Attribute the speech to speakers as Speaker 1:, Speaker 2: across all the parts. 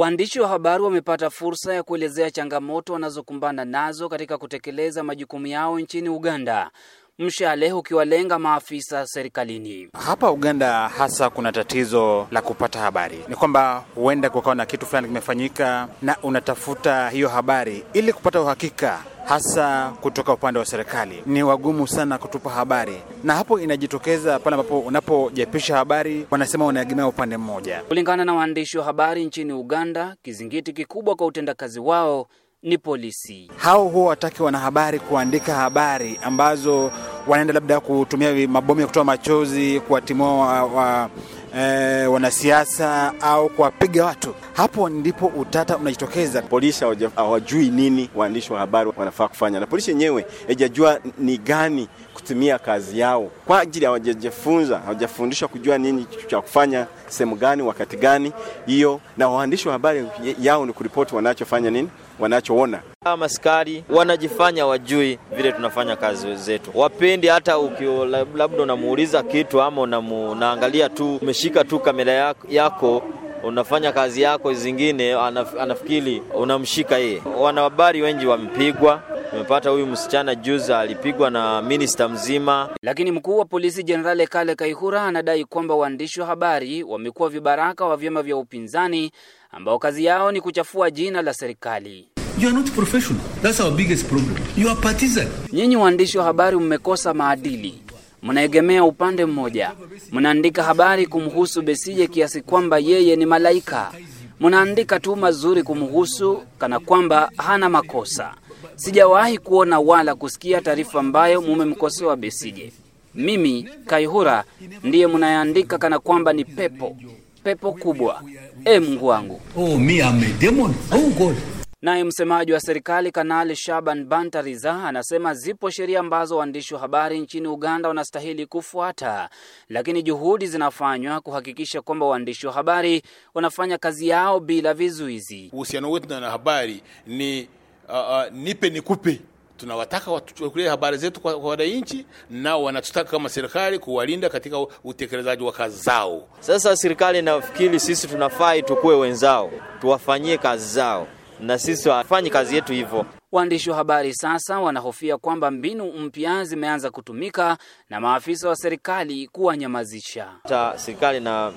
Speaker 1: Waandishi wa habari wamepata fursa ya kuelezea changamoto wanazokumbana nazo katika kutekeleza majukumu yao nchini Uganda, mshale ukiwalenga maafisa serikalini.
Speaker 2: Hapa Uganda hasa kuna tatizo la kupata habari, ni kwamba huenda kukawa na kitu fulani kimefanyika na unatafuta hiyo habari ili kupata uhakika hasa kutoka upande wa serikali ni wagumu sana kutupa habari, na hapo inajitokeza pale ambapo unapojapisha habari wanasema unaegemea upande mmoja.
Speaker 1: Kulingana na waandishi wa habari nchini Uganda, kizingiti kikubwa kwa utendakazi wao ni polisi.
Speaker 2: Hao huwa wataki wanahabari kuandika habari ambazo wanaenda labda kutumia mabomu ya kutoa machozi kuwatimua wa, wa, e, wanasiasa au kuwapiga watu. Hapo ndipo utata unajitokeza.
Speaker 3: Polisi hawajui nini waandishi wa habari wanafaa kufanya, na polisi yenyewe haijajua ni gani kutumia kazi yao kwa ajili, hawajajifunza hawajafundishwa kujua nini cha kufanya sehemu gani wakati gani hiyo, na waandishi wa habari yao ni kuripoti wanachofanya nini wanachoona.
Speaker 4: Maskari askari wanajifanya wajui vile tunafanya kazi zetu, wapendi hata ukio labda unamuuliza kitu ama unaangalia tu umeshika tu kamera yako unafanya kazi yako zingine, anaf, anafikiri unamshika yeye. Wanahabari wengi wamepigwa. Tumepata huyu msichana juzi alipigwa na minista mzima.
Speaker 1: Lakini mkuu wa polisi Jenerali Kale Kaihura anadai kwamba waandishi wa habari wamekuwa vibaraka wa vyama vya upinzani ambao kazi yao ni kuchafua jina la serikali.
Speaker 5: You are not professional. That's our biggest problem. You are partisan.
Speaker 1: Nyinyi waandishi wa habari mmekosa maadili, mnaegemea upande mmoja, mnaandika habari kumhusu Besije kiasi kwamba yeye ni malaika. Mnaandika tu mazuri kumhusu kana kwamba hana makosa. Sijawahi kuona wala kusikia taarifa ambayo mumemkosoa Besije. Mimi Kaihura ndiye mnayeandika kana kwamba ni pepo, pepo kubwa. E Mungu wangu!
Speaker 5: Oh, me, I'm a demon. Oh, God.
Speaker 1: Naye msemaji wa serikali Kanali Shaban Bantariza anasema zipo sheria ambazo waandishi wa habari nchini Uganda wanastahili kufuata, lakini juhudi zinafanywa kuhakikisha kwamba waandishi wa habari wanafanya kazi yao bila vizuizi.
Speaker 6: Uhusiano wetu na habari ni uh, uh, nipe nikupe. Tunawataka watuchukulie habari zetu kwa wananchi, nao wanatutaka kama serikali kuwalinda katika utekelezaji wa kazi zao.
Speaker 4: Sasa serikali nafikiri sisi tunafai tukuwe wenzao, tuwafanyie kazi zao na sisi wafanye kazi yetu hivyo.
Speaker 1: Waandishi wa habari sasa wanahofia kwamba mbinu mpya zimeanza kutumika na maafisa wa serikali kuwanyamazisha.
Speaker 4: Serikali na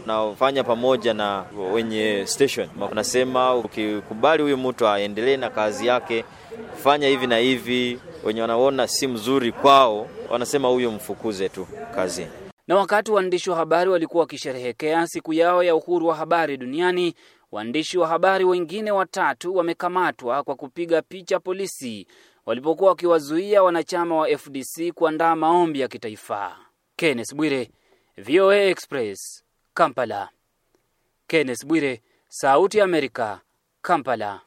Speaker 4: pamoja na wenye station, wanasema ukikubali huyu mtu aendelee na kazi yake, fanya hivi na hivi, wenye wanaona si mzuri kwao, wanasema huyo mfukuze tu kazini.
Speaker 1: Na wakati waandishi wa habari walikuwa wakisherehekea siku yao ya uhuru wa habari duniani, waandishi wa habari wengine watatu wamekamatwa kwa kupiga picha polisi walipokuwa wakiwazuia wanachama wa FDC kuandaa maombi ya kitaifa. Kenneth Bwire, VOA Express, Kampala. Kenneth Bwire, Sauti ya Amerika, Kampala.